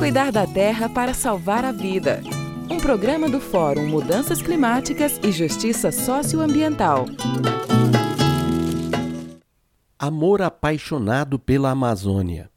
Cuidar da terra para salvar a vida. Um programa do Fórum Mudanças Climáticas e Justiça Socioambiental. Amor apaixonado pela Amazônia.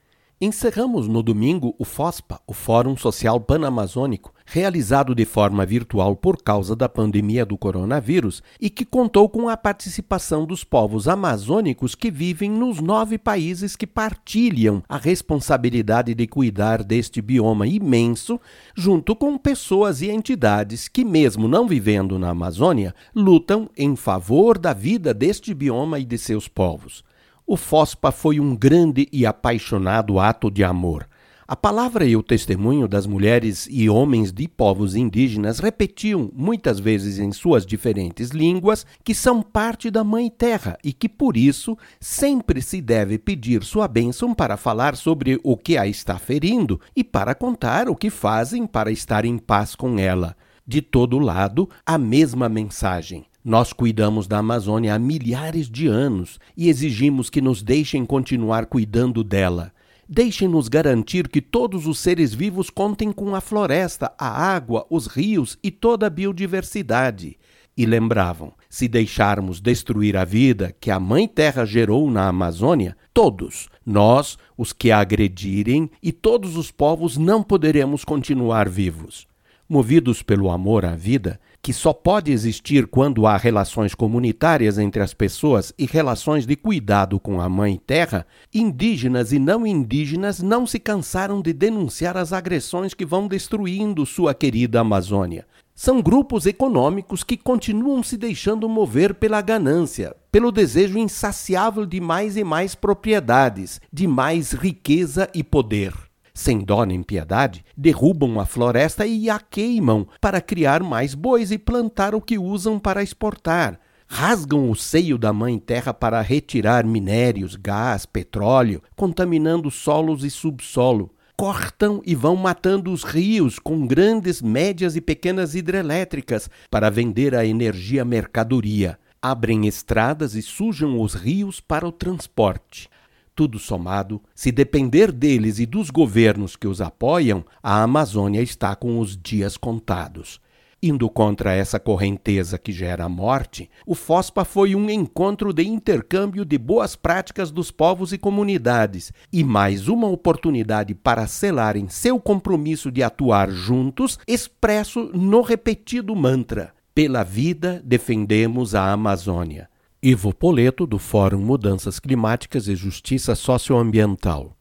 Encerramos no domingo o FOSPA, o Fórum Social Panamazônico, realizado de forma virtual por causa da pandemia do coronavírus e que contou com a participação dos povos amazônicos que vivem nos nove países que partilham a responsabilidade de cuidar deste bioma imenso, junto com pessoas e entidades que, mesmo não vivendo na Amazônia, lutam em favor da vida deste bioma e de seus povos. O FOSPA foi um grande e apaixonado ato de amor. A palavra e o testemunho das mulheres e homens de povos indígenas repetiam, muitas vezes em suas diferentes línguas, que são parte da Mãe Terra e que, por isso, sempre se deve pedir sua bênção para falar sobre o que a está ferindo e para contar o que fazem para estar em paz com ela. De todo lado, a mesma mensagem. Nós cuidamos da Amazônia há milhares de anos e exigimos que nos deixem continuar cuidando dela. Deixem-nos garantir que todos os seres vivos contem com a floresta, a água, os rios e toda a biodiversidade. E lembravam: se deixarmos destruir a vida que a Mãe Terra gerou na Amazônia, todos, nós, os que a agredirem e todos os povos não poderemos continuar vivos. Movidos pelo amor à vida, que só pode existir quando há relações comunitárias entre as pessoas e relações de cuidado com a Mãe Terra, indígenas e não indígenas não se cansaram de denunciar as agressões que vão destruindo sua querida Amazônia. São grupos econômicos que continuam se deixando mover pela ganância, pelo desejo insaciável de mais e mais propriedades, de mais riqueza e poder sem dó nem piedade, derrubam a floresta e a queimam para criar mais bois e plantar o que usam para exportar. Rasgam o seio da mãe terra para retirar minérios, gás, petróleo, contaminando solos e subsolo. Cortam e vão matando os rios com grandes, médias e pequenas hidrelétricas para vender a energia mercadoria. Abrem estradas e sujam os rios para o transporte. Tudo somado, se depender deles e dos governos que os apoiam, a Amazônia está com os dias contados. Indo contra essa correnteza que gera a morte, o FOSPA foi um encontro de intercâmbio de boas práticas dos povos e comunidades e mais uma oportunidade para selarem seu compromisso de atuar juntos, expresso no repetido mantra: Pela vida defendemos a Amazônia. Ivo Poleto, do Fórum Mudanças Climáticas e Justiça Socioambiental.